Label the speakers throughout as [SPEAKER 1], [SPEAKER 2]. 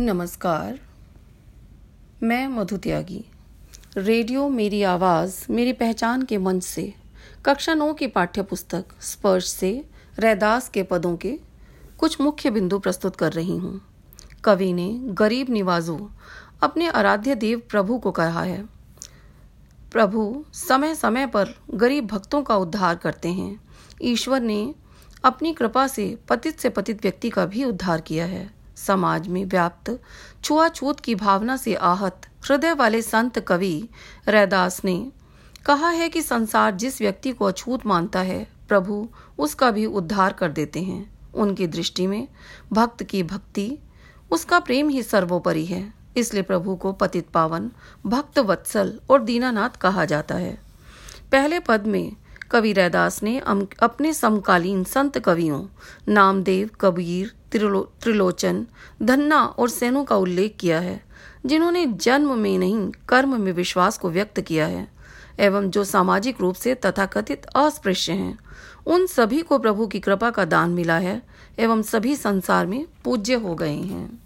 [SPEAKER 1] नमस्कार। मैं मधु त्यागी। रेडियो मेरी आवाज़, मेरी पहचान के मंच से, कक्षा नौ की पाठ्य पुस्तक स्पर्श से, रैदास के पदों के कुछ मुख्य बिंदु प्रस्तुत कर रही हूँ। कवि ने गरीब निवाजों अपने आराध्य देव प्रभु को कहा है। प्रभु समय समय पर गरीब भक्तों का उद्धार करते हैं। ईश्वर ने अपनी कृपा से पतित से पतित व्यक्ति का भी उद्धार किया है। समाज में व्याप्त छुआछूत की भावना से आहत हृदय वाले संत कवि रैदास ने कहा है कि संसार जिस व्यक्ति को अछूत मानता है, प्रभु उसका भी उद्धार कर देते हैं। उनकी दृष्टि में भक्त की भक्ति उसका प्रेम ही सर्वोपरि है। इसलिए प्रभु को पतित पावन भक्त वत्सल और दीनानाथ कहा जाता है। पहले पद में कवि रैदास ने अपने समकालीन संत कवियों नामदेव, कबीर त्रिलो, त्रिलोचन धन्ना और सेनु का उल्लेख किया है जिन्होंने जन्म में नहीं कर्म में विश्वास को व्यक्त किया है एवं जो सामाजिक रूप से तथाकथित अस्पृश्य हैं उन सभी को प्रभु की कृपा का दान मिला है एवं सभी संसार में पूज्य हो गए हैं।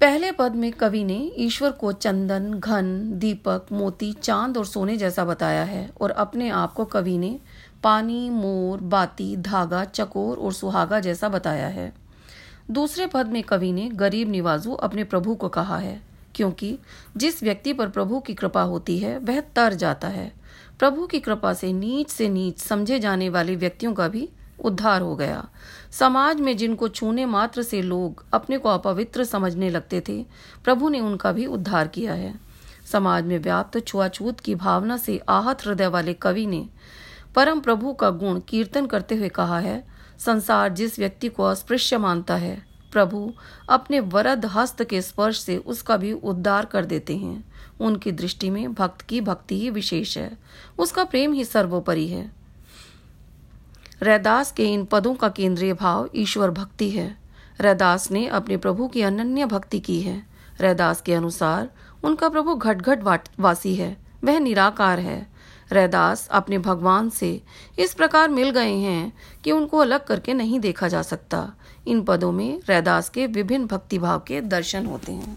[SPEAKER 1] पहले पद में कवि ने ईश्वर को चंदन घन दीपक मोती चाँद और सोने जैसा बताया है और अपने आप को कवि ने पानी, मोर, बाती, धागा, चकोर और सुहागा जैसा बताया है। दूसरे पद में कवि ने गरीब निवाजू अपने प्रभु को कहा है, क्योंकि जिस व्यक्ति पर प्रभु की कृपा होती है, वह तर जाता है। प्रभु की कृपा से नीच से नीच समझे जाने वाले व्यक्तियों का भी उद्धार हो गया। समाज में जिनको छूने मात्र से लोग अपने को अपवित्र समझने लगते थे, प्रभु ने उनका भी उद्धार किया है। समाज में व्याप्त छुआछूत की भावना से आहत हृदय वाले कवि ने परम प्रभु का गुण कीर्तन करते हुए कहा है, संसार जिस व्यक्ति को अस्पृश्य मानता है, प्रभु अपने वरद हस्त के स्पर्श से उसका भी उद्धार कर देते हैं। उनकी दृष्टि में भक्त की भक्ति ही विशेष है। उसका प्रेम ही सर्वोपरि है। रैदास के इन पदों का केंद्रीय भाव ईश्वर भक्ति है। रैदास ने अपने प्रभु की अनन्य भक्ति की है। रैदास के अनुसार उनका प्रभु घट घट वासी है। वह निराकार है। रैदास अपने भगवान से इस प्रकार मिल गए हैं कि उनको अलग करके नहीं देखा जा सकता। इन पदों में रैदास के विभिन्न भक्तिभाव के दर्शन होते हैं।